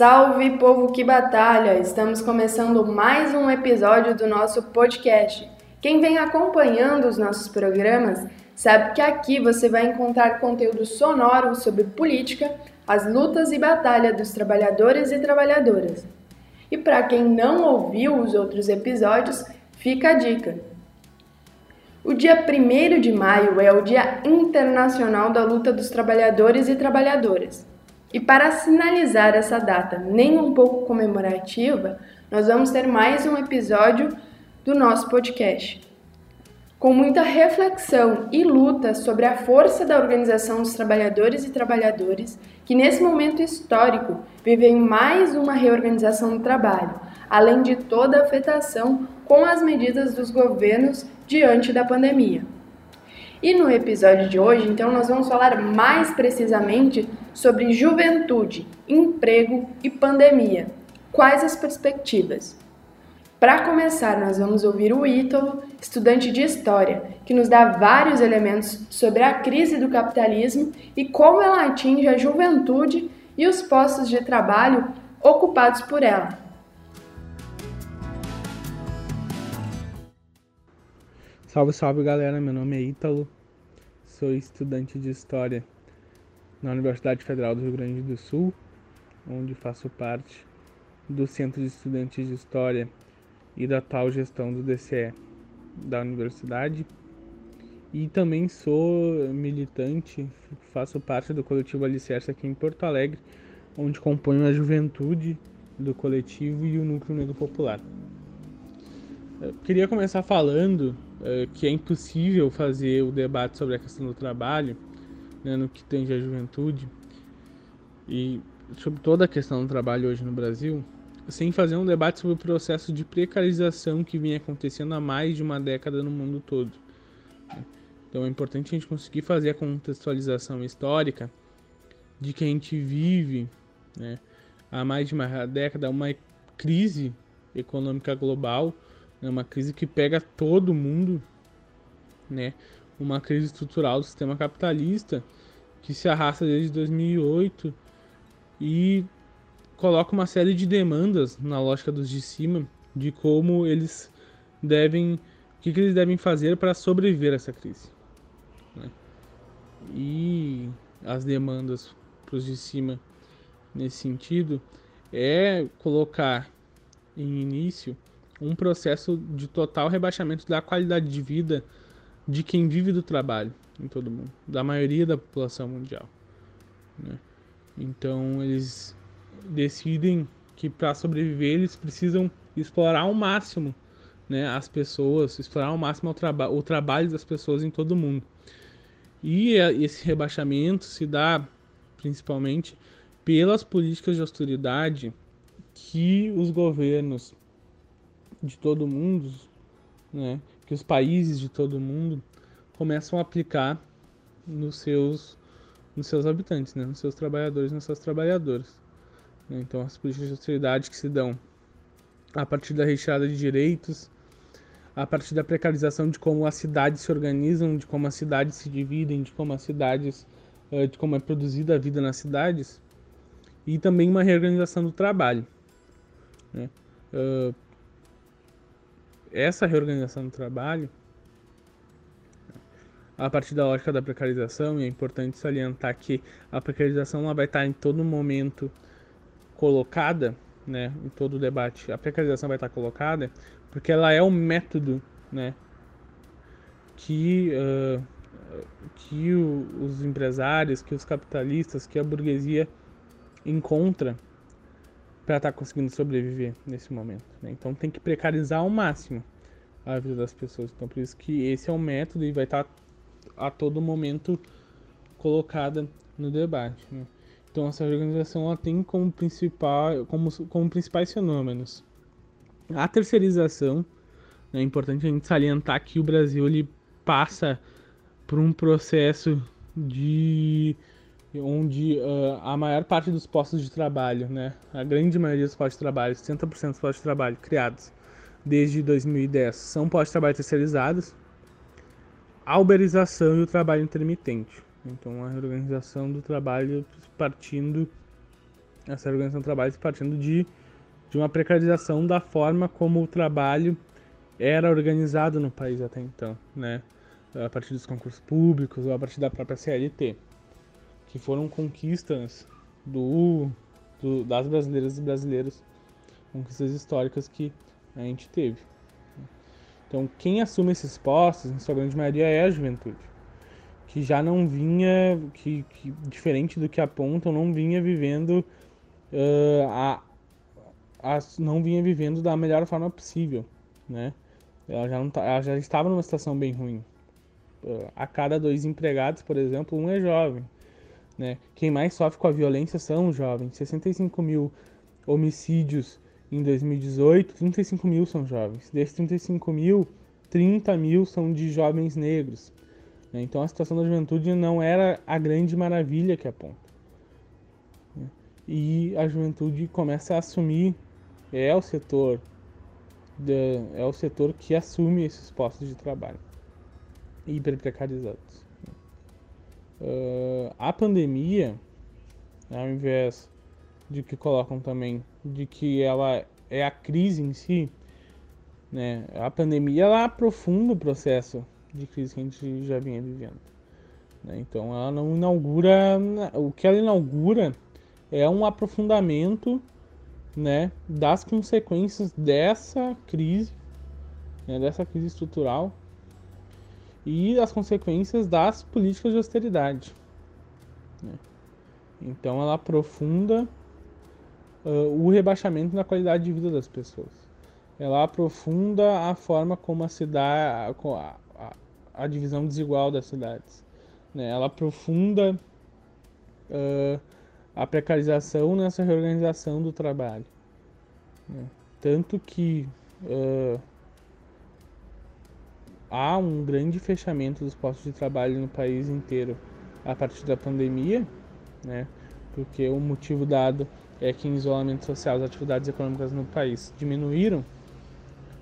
Salve povo que batalha! Estamos começando mais um episódio do nosso podcast. Quem vem acompanhando os nossos programas sabe que aqui você vai encontrar conteúdo sonoro sobre política, as lutas e batalha dos trabalhadores e trabalhadoras. E para quem não ouviu os outros episódios, fica a dica. O dia 1 de maio é o Dia Internacional da Luta dos Trabalhadores e Trabalhadoras. E para sinalizar essa data nem um pouco comemorativa, nós vamos ter mais um episódio do nosso podcast. Com muita reflexão e luta sobre a força da organização dos trabalhadores e trabalhadoras, que nesse momento histórico vivem mais uma reorganização do trabalho, além de toda a afetação com as medidas dos governos diante da pandemia. E no episódio de hoje, então, nós vamos falar mais precisamente sobre juventude, emprego e pandemia. Quais as perspectivas? Para começar, nós vamos ouvir o Ítalo, estudante de História, que nos dá vários elementos sobre a crise do capitalismo e como ela atinge a juventude e os postos de trabalho ocupados por ela. Salve, salve galera, meu nome é Ítalo, sou estudante de História na Universidade Federal do Rio Grande do Sul, onde faço parte do Centro de Estudantes de História e da tal gestão do DCE da universidade. E também sou militante, faço parte do coletivo Alicerce aqui em Porto Alegre, onde componho a juventude do coletivo e o núcleo negro popular. Eu queria começar falando uh, que é impossível fazer o debate sobre a questão do trabalho, né, no que tange a juventude, e sobre toda a questão do trabalho hoje no Brasil, sem fazer um debate sobre o processo de precarização que vem acontecendo há mais de uma década no mundo todo. Então é importante a gente conseguir fazer a contextualização histórica de que a gente vive né, há mais de uma década uma crise econômica global é uma crise que pega todo mundo, né? Uma crise estrutural do sistema capitalista que se arrasta desde 2008 e coloca uma série de demandas na lógica dos de cima de como eles devem, o que, que eles devem fazer para sobreviver a essa crise. Né? E as demandas para os de cima nesse sentido é colocar em início um processo de total rebaixamento da qualidade de vida de quem vive do trabalho em todo mundo, da maioria da população mundial. Né? Então eles decidem que para sobreviver eles precisam explorar ao máximo né, as pessoas, explorar ao máximo o, traba o trabalho das pessoas em todo mundo. E esse rebaixamento se dá principalmente pelas políticas de austeridade que os governos de todo mundo, né, que os países de todo mundo começam a aplicar nos seus, nos seus habitantes, né, nos seus trabalhadores, nas suas trabalhadoras. Então, as políticas de austeridade que se dão a partir da retirada de direitos, a partir da precarização de como as cidades se organizam, de como as cidades se dividem, de como as cidades, eh, de como é produzida a vida nas cidades, e também uma reorganização do trabalho. Né? Uh, essa reorganização do trabalho, a partir da lógica da precarização, e é importante salientar que a precarização ela vai estar em todo momento colocada, né, em todo o debate, a precarização vai estar colocada, porque ela é o método, né, que, uh, que o, os empresários, que os capitalistas, que a burguesia encontra para estar tá conseguindo sobreviver nesse momento. Né? Então tem que precarizar ao máximo a vida das pessoas. Então por isso que esse é o método e vai estar tá a todo momento colocada no debate. Né? Então essa organização ela tem como principal, como, como principais fenômenos a terceirização. Né? É importante a gente salientar que o Brasil ele passa por um processo de onde uh, a maior parte dos postos de trabalho, né, a grande maioria dos postos de trabalho, 60% dos postos de trabalho criados desde 2010 são postos de trabalho terceirizados, a uberização e o trabalho intermitente. Então, a reorganização do trabalho partindo essa organização do trabalho partindo de, de uma precarização da forma como o trabalho era organizado no país até então, né? A partir dos concursos públicos ou a partir da própria CLT, que foram conquistas do, do das brasileiras e brasileiros, conquistas históricas que a gente teve. Então, quem assume esses postos, em sua grande maioria, é a juventude, que já não vinha, que, que diferente do que apontam, não vinha vivendo uh, a, não vinha vivendo da melhor forma possível, né? Ela já, não tá, ela já estava numa situação bem ruim. Uh, a cada dois empregados, por exemplo, um é jovem. Né? Quem mais sofre com a violência são os jovens. 65 mil homicídios em 2018, 35 mil são jovens. Desses 35 mil, 30 mil são de jovens negros. Né? Então a situação da juventude não era a grande maravilha que aponta. Né? E a juventude começa a assumir, é o setor é o setor que assume esses postos de trabalho hiper precarizados. Uh, a pandemia, ao invés de que colocam também de que ela é a crise em si, né? A pandemia ela aprofunda o processo de crise que a gente já vinha vivendo. Né? Então ela não inaugura, o que ela inaugura é um aprofundamento né, das consequências dessa crise, né, dessa crise estrutural e as consequências das políticas de austeridade. Né. Então ela aprofunda uh, o rebaixamento na qualidade de vida das pessoas. Ela aprofunda a forma como a cidade, a, a, a divisão desigual das cidades. Né. Ela aprofunda uh, a precarização nessa reorganização do trabalho. Né? Tanto que uh, há um grande fechamento dos postos de trabalho no país inteiro a partir da pandemia, né? porque o motivo dado é que em isolamento social as atividades econômicas no país diminuíram,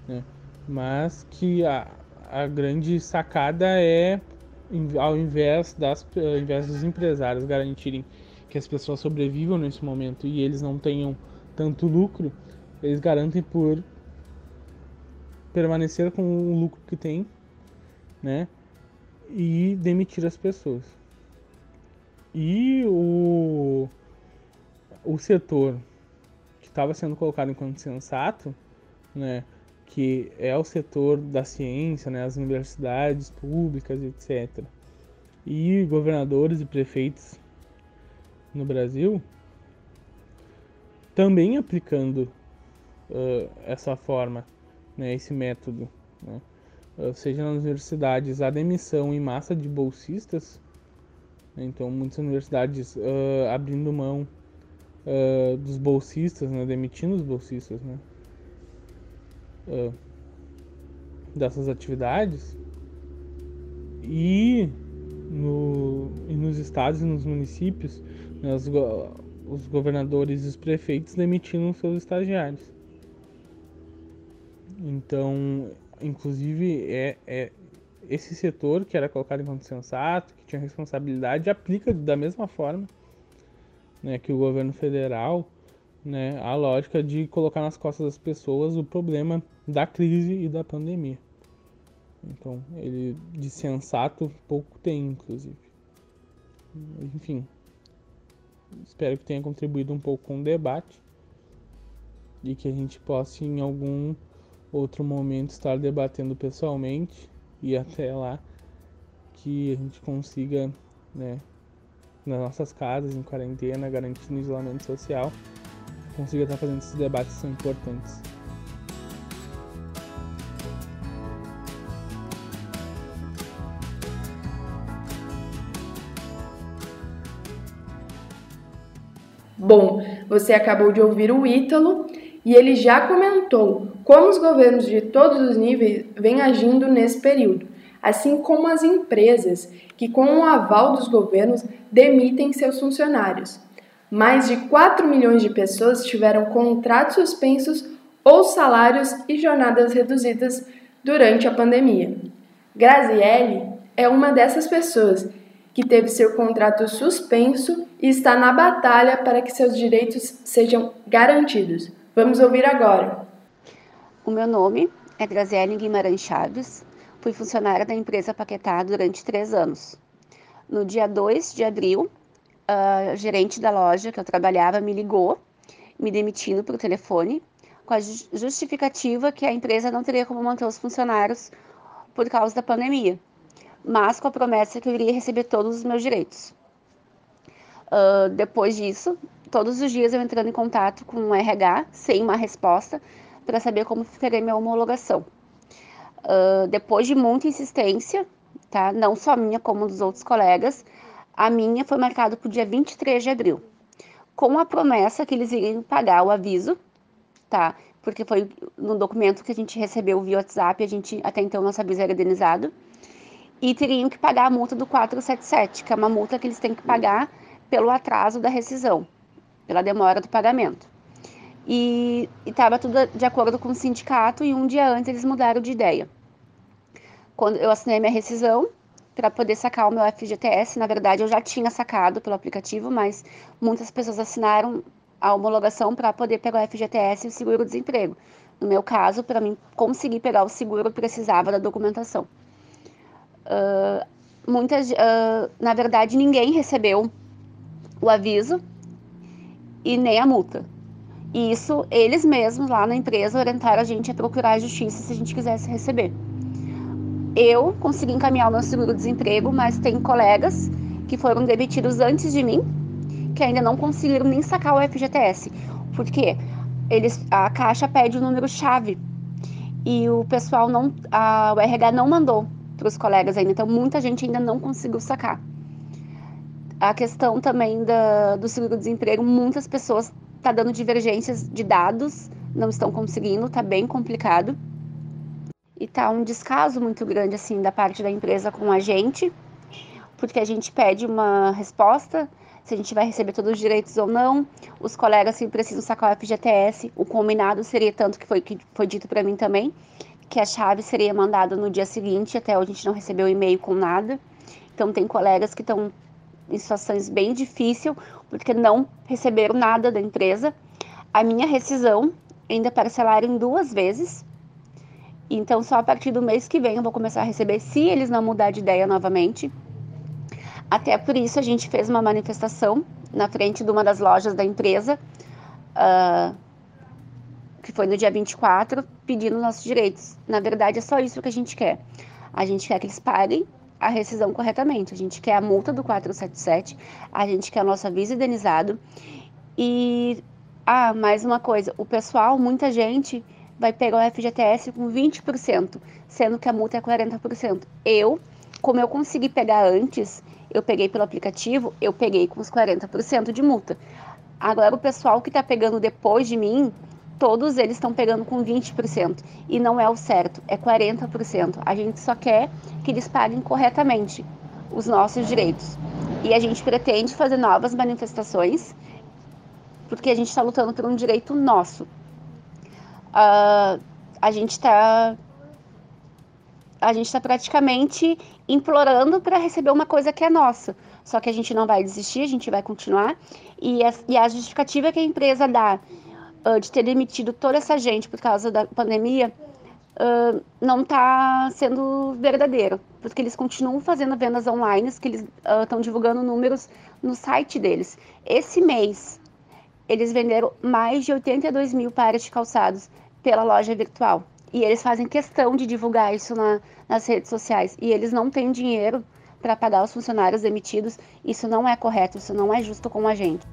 né? mas que a, a grande sacada é ao invés, das, ao invés dos empresários garantirem que as pessoas sobrevivam nesse momento e eles não tenham tanto lucro, eles garantem por permanecer com o lucro que tem, né? E demitir as pessoas. E o, o setor que estava sendo colocado enquanto sensato, né? Que é o setor da ciência, né? As universidades públicas, etc. E governadores e prefeitos no Brasil também aplicando uh, essa forma, né, esse método, né? Uh, seja nas universidades a demissão em massa de bolsistas, né? então muitas universidades uh, abrindo mão dos bolsistas, né, demitindo os bolsistas, né, dessas atividades e, no, e nos estados e nos municípios né, os, os governadores e os prefeitos demitindo seus estagiários. Então, inclusive, é, é esse setor que era colocado enquanto sensato, que tinha responsabilidade, aplica da mesma forma né, que o governo federal né, a lógica de colocar nas costas das pessoas o problema da crise e da pandemia. Então, ele de sensato pouco tem, inclusive. Enfim, espero que tenha contribuído um pouco com o debate e que a gente possa em algum outro momento estar debatendo pessoalmente e até lá que a gente consiga, né, nas nossas casas, em quarentena, garantindo isolamento social, consiga estar fazendo esses debates que são importantes. Bom, você acabou de ouvir o Ítalo e ele já comentou como os governos de todos os níveis vêm agindo nesse período, assim como as empresas que, com o aval dos governos, demitem seus funcionários. Mais de 4 milhões de pessoas tiveram contratos suspensos ou salários e jornadas reduzidas durante a pandemia. Grazielli é uma dessas pessoas que teve seu contrato suspenso e está na batalha para que seus direitos sejam garantidos. Vamos ouvir agora. O meu nome é Graziele Guimarães Chaves, fui funcionária da empresa Paquetá durante três anos. No dia 2 de abril, a gerente da loja que eu trabalhava me ligou, me demitindo por telefone, com a justificativa que a empresa não teria como manter os funcionários por causa da pandemia mas com a promessa que eu iria receber todos os meus direitos. Uh, depois disso, todos os dias eu entrando em contato com o RH sem uma resposta para saber como ficaria minha homologação. Uh, depois de muita insistência, tá? não só minha como dos outros colegas, a minha foi marcada para o dia 23 de abril, com a promessa que eles iriam pagar o aviso, tá? Porque foi no documento que a gente recebeu via WhatsApp, a gente até então nosso aviso era indenizado e teriam que pagar a multa do 477, que é uma multa que eles têm que pagar pelo atraso da rescisão, pela demora do pagamento. E estava tudo de acordo com o sindicato e um dia antes eles mudaram de ideia. Quando eu assinei minha rescisão para poder sacar o meu FGTS, na verdade eu já tinha sacado pelo aplicativo, mas muitas pessoas assinaram a homologação para poder pegar o FGTS e o seguro-desemprego. No meu caso, para mim conseguir pegar o seguro, precisava da documentação. Uh, muitas, uh, na verdade, ninguém recebeu o aviso e nem a multa. Isso, eles mesmos lá na empresa orientaram a gente a procurar a justiça se a gente quisesse receber. Eu consegui encaminhar o meu seguro-desemprego, mas tem colegas que foram demitidos antes de mim, que ainda não conseguiram nem sacar o FGTS. Porque eles, a Caixa pede o número-chave e o pessoal não, a, o RH não mandou para os colegas ainda. Então, muita gente ainda não conseguiu sacar. A questão também da, do seguro-desemprego, muitas pessoas tá dando divergências de dados, não estão conseguindo, está bem complicado. E tá um descaso muito grande, assim, da parte da empresa com a gente, porque a gente pede uma resposta, se a gente vai receber todos os direitos ou não. Os colegas se precisam sacar o FGTS, o combinado seria tanto que foi, que foi dito para mim também, que a chave seria mandada no dia seguinte, até hoje a gente não recebeu e-mail com nada. Então tem colegas que estão em situações bem difíceis porque não receberam nada da empresa. A minha rescisão ainda parcelaram em duas vezes. Então só a partir do mês que vem eu vou começar a receber se eles não mudar de ideia novamente. Até por isso a gente fez uma manifestação na frente de uma das lojas da empresa. Uh, que foi no dia 24, pedindo nossos direitos. Na verdade, é só isso que a gente quer. A gente quer que eles paguem a rescisão corretamente. A gente quer a multa do 477, a gente quer o nosso aviso indenizado. E, ah, mais uma coisa: o pessoal, muita gente vai pegar o FGTS com 20%, sendo que a multa é 40%. Eu, como eu consegui pegar antes, eu peguei pelo aplicativo, eu peguei com os 40% de multa. Agora, o pessoal que está pegando depois de mim, todos eles estão pegando com 20% e não é o certo, é 40%. A gente só quer que eles paguem corretamente os nossos direitos. E a gente pretende fazer novas manifestações porque a gente está lutando por um direito nosso. Uh, a gente está a gente está praticamente implorando para receber uma coisa que é nossa. Só que a gente não vai desistir, a gente vai continuar. E a, e a justificativa que a empresa dá uh, de ter demitido toda essa gente por causa da pandemia uh, não está sendo verdadeiro, porque eles continuam fazendo vendas online, que eles estão uh, divulgando números no site deles. Esse mês, eles venderam mais de 82 mil pares de calçados pela loja virtual. E eles fazem questão de divulgar isso na, nas redes sociais. E eles não têm dinheiro para pagar os funcionários demitidos. Isso não é correto, isso não é justo com a gente.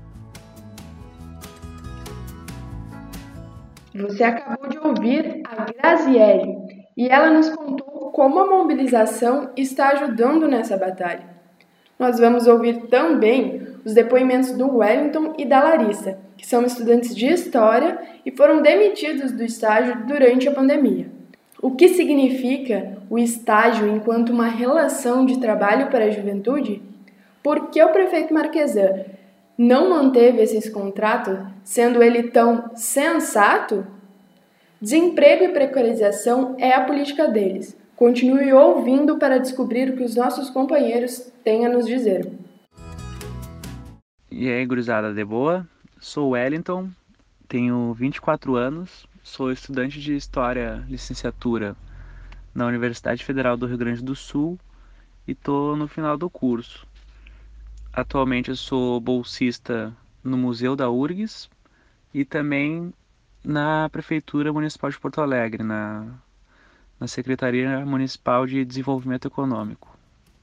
Você acabou de ouvir a Graziele e ela nos contou como a mobilização está ajudando nessa batalha. Nós vamos ouvir também os depoimentos do Wellington e da Larissa, que são estudantes de História e foram demitidos do estágio durante a pandemia. O que significa o estágio enquanto uma relação de trabalho para a juventude? Por que o prefeito Marquesan não manteve esses contratos, sendo ele tão sensato? Desemprego e precarização é a política deles. Continue ouvindo para descobrir o que os nossos companheiros têm a nos dizer. E aí, gurizada, de boa? Sou Wellington, tenho 24 anos, sou estudante de História Licenciatura na Universidade Federal do Rio Grande do Sul e estou no final do curso. Atualmente eu sou bolsista no Museu da URGS e também na Prefeitura Municipal de Porto Alegre, na, na Secretaria Municipal de Desenvolvimento Econômico,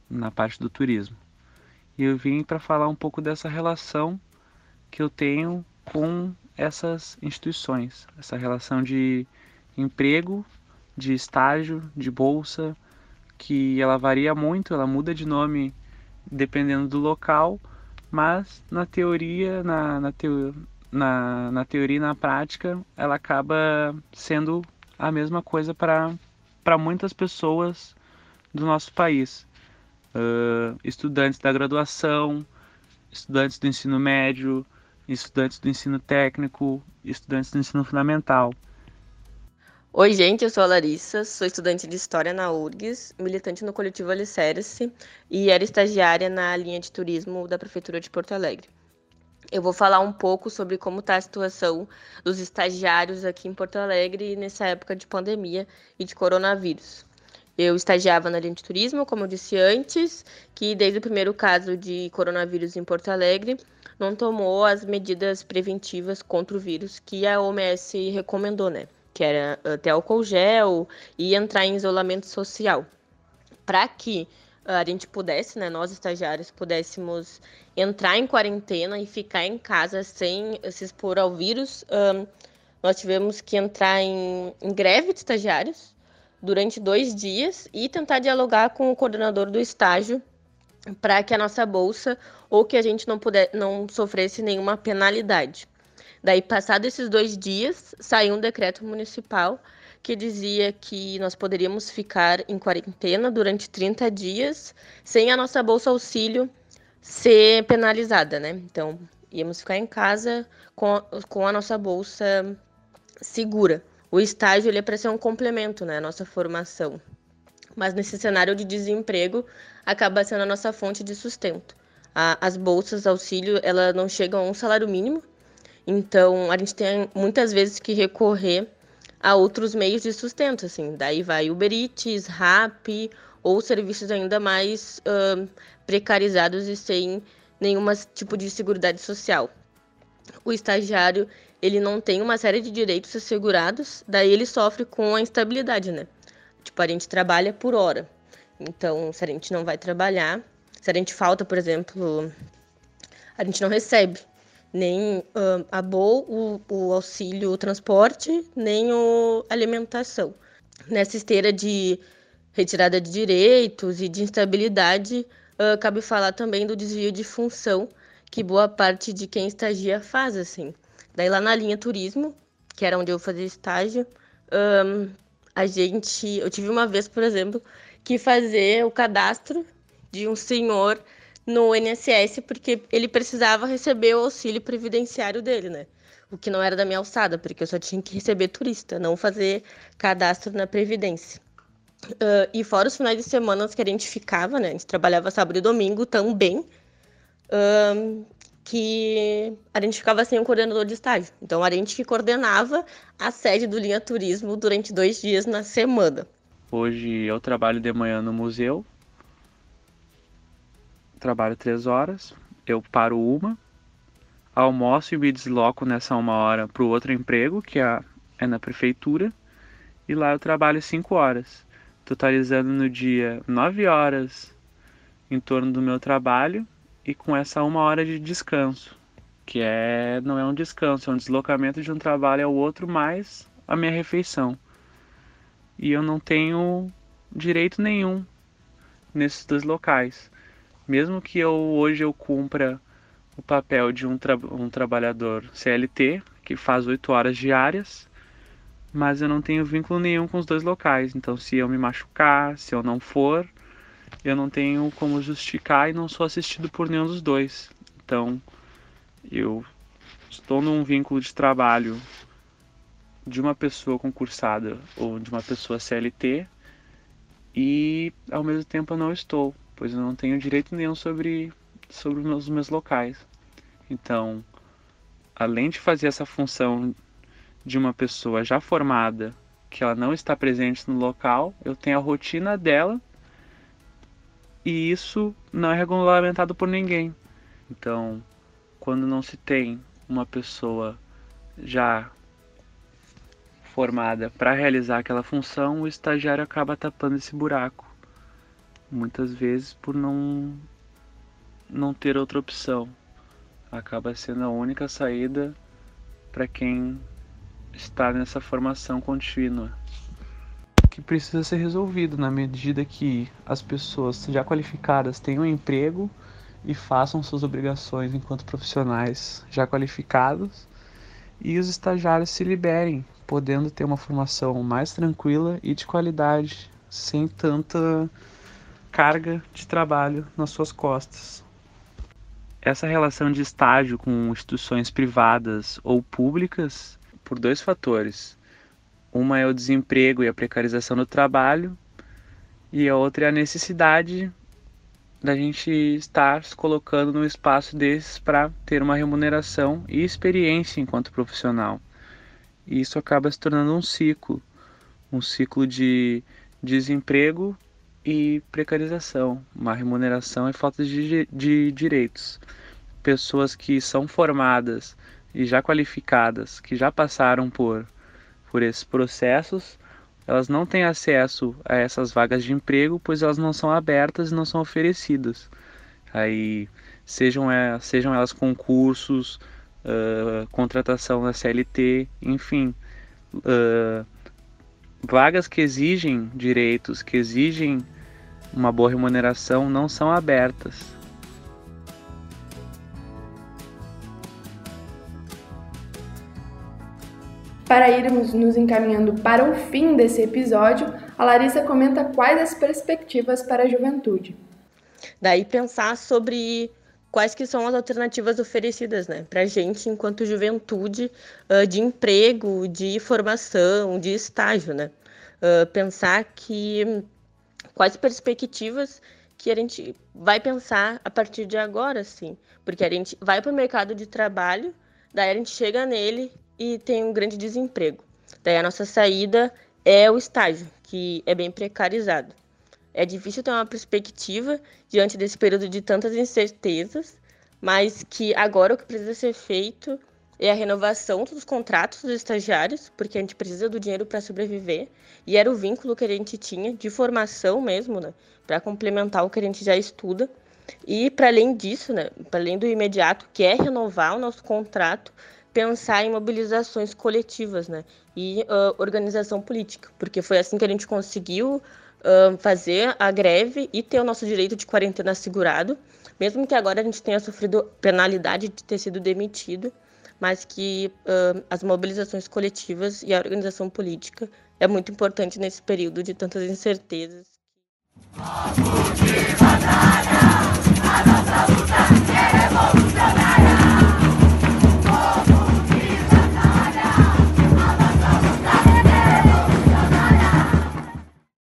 na parte do turismo. E eu vim para falar um pouco dessa relação que eu tenho com essas instituições, essa relação de emprego, de estágio, de bolsa, que ela varia muito, ela muda de nome dependendo do local, mas na teoria, na, na, teo, na, na teoria e na prática, ela acaba sendo a mesma coisa para muitas pessoas do nosso país. Uh, estudantes da graduação, estudantes do ensino médio, estudantes do ensino técnico, estudantes do ensino fundamental. Oi, gente, eu sou a Larissa, sou estudante de História na URGS, militante no coletivo Alicerce e era estagiária na linha de turismo da Prefeitura de Porto Alegre. Eu vou falar um pouco sobre como está a situação dos estagiários aqui em Porto Alegre nessa época de pandemia e de coronavírus. Eu estagiava na linha de turismo, como eu disse antes, que desde o primeiro caso de coronavírus em Porto Alegre não tomou as medidas preventivas contra o vírus que a OMS recomendou, né? Que era ter álcool gel e entrar em isolamento social. Para que a gente pudesse, né, nós estagiários, pudéssemos entrar em quarentena e ficar em casa sem se expor ao vírus, um, nós tivemos que entrar em, em greve de estagiários durante dois dias e tentar dialogar com o coordenador do estágio para que a nossa bolsa ou que a gente não, puder, não sofresse nenhuma penalidade. Daí, passados esses dois dias, saiu um decreto municipal que dizia que nós poderíamos ficar em quarentena durante 30 dias sem a nossa bolsa auxílio ser penalizada, né? Então, íamos ficar em casa com, com a nossa bolsa segura. O estágio ele é para ser um complemento, né, à nossa formação. Mas nesse cenário de desemprego, acaba sendo a nossa fonte de sustento. A, as bolsas auxílio, ela não chegam a um salário mínimo, então, a gente tem muitas vezes que recorrer a outros meios de sustento, assim. Daí vai Uber Eats, Rappi ou serviços ainda mais uh, precarizados e sem nenhum tipo de seguridade social. O estagiário, ele não tem uma série de direitos assegurados, daí ele sofre com a instabilidade, né? Tipo, a gente trabalha por hora. Então, se a gente não vai trabalhar, se a gente falta, por exemplo, a gente não recebe nem uh, a BOL, o, o auxílio transporte, nem o alimentação. Nessa esteira de retirada de direitos e de instabilidade, uh, cabe falar também do desvio de função que boa parte de quem estagia faz, assim. Daí lá na linha turismo, que era onde eu fazia estágio, um, a gente, eu tive uma vez, por exemplo, que fazer o cadastro de um senhor no INSS porque ele precisava receber o auxílio previdenciário dele, né? O que não era da minha alçada, porque eu só tinha que receber turista, não fazer cadastro na Previdência. Uh, e fora os finais de semana que a gente ficava, né? A gente trabalhava sábado e domingo também, uh, que a gente ficava sem um coordenador de estágio. Então, a gente que coordenava a sede do Linha Turismo durante dois dias na semana. Hoje eu trabalho de manhã no museu, trabalho três horas, eu paro uma, almoço e me desloco nessa uma hora para o outro emprego, que é, é na prefeitura, e lá eu trabalho cinco horas, totalizando no dia nove horas em torno do meu trabalho e com essa uma hora de descanso, que é não é um descanso, é um deslocamento de um trabalho ao outro mais a minha refeição. E eu não tenho direito nenhum nesses dois locais mesmo que eu hoje eu cumpra o papel de um, tra um trabalhador CLT, que faz oito horas diárias, mas eu não tenho vínculo nenhum com os dois locais. Então, se eu me machucar, se eu não for, eu não tenho como justificar e não sou assistido por nenhum dos dois. Então, eu estou num vínculo de trabalho de uma pessoa concursada ou de uma pessoa CLT e ao mesmo tempo eu não estou, pois eu não tenho direito nenhum sobre, sobre os meus, meus locais. Então, além de fazer essa função de uma pessoa já formada, que ela não está presente no local, eu tenho a rotina dela e isso não é regulamentado por ninguém. Então, quando não se tem uma pessoa já formada para realizar aquela função, o estagiário acaba tapando esse buraco. Muitas vezes por não não ter outra opção. Acaba sendo a única saída para quem está nessa formação contínua. Que precisa ser resolvido na medida que as pessoas já qualificadas tenham um emprego e façam suas obrigações enquanto profissionais já qualificados e os estagiários se liberem, podendo ter uma formação mais tranquila e de qualidade, sem tanta carga de trabalho nas suas costas. Essa relação de estágio com instituições privadas ou públicas, por dois fatores. Uma é o desemprego e a precarização do trabalho, e a outra é a necessidade da gente estar se colocando num espaço desses para ter uma remuneração e experiência enquanto profissional. E isso acaba se tornando um ciclo, um ciclo de desemprego e precarização, uma remuneração e falta de, de direitos. Pessoas que são formadas e já qualificadas, que já passaram por, por esses processos, elas não têm acesso a essas vagas de emprego, pois elas não são abertas e não são oferecidas. Aí, sejam, é, sejam elas concursos, uh, contratação da CLT, enfim, uh, vagas que exigem direitos, que exigem uma boa remuneração, não são abertas. Para irmos nos encaminhando para o fim desse episódio, a Larissa comenta quais as perspectivas para a juventude. Daí pensar sobre quais que são as alternativas oferecidas, né, para a gente enquanto juventude de emprego, de formação, de estágio, né, pensar que quais perspectivas que a gente vai pensar a partir de agora, sim, porque a gente vai para o mercado de trabalho, daí a gente chega nele e tem um grande desemprego. Daí a nossa saída é o estágio, que é bem precarizado. É difícil ter uma perspectiva diante desse período de tantas incertezas, mas que agora o que precisa ser feito é a renovação dos contratos dos estagiários, porque a gente precisa do dinheiro para sobreviver, e era o vínculo que a gente tinha de formação mesmo, né, para complementar o que a gente já estuda. E para além disso, né, para além do imediato, que é renovar o nosso contrato, pensar em mobilizações coletivas, né? E uh, organização política, porque foi assim que a gente conseguiu fazer a greve e ter o nosso direito de quarentena assegurado, mesmo que agora a gente tenha sofrido penalidade de ter sido demitido, mas que uh, as mobilizações coletivas e a organização política é muito importante nesse período de tantas incertezas. A nossa luta é revolucionária.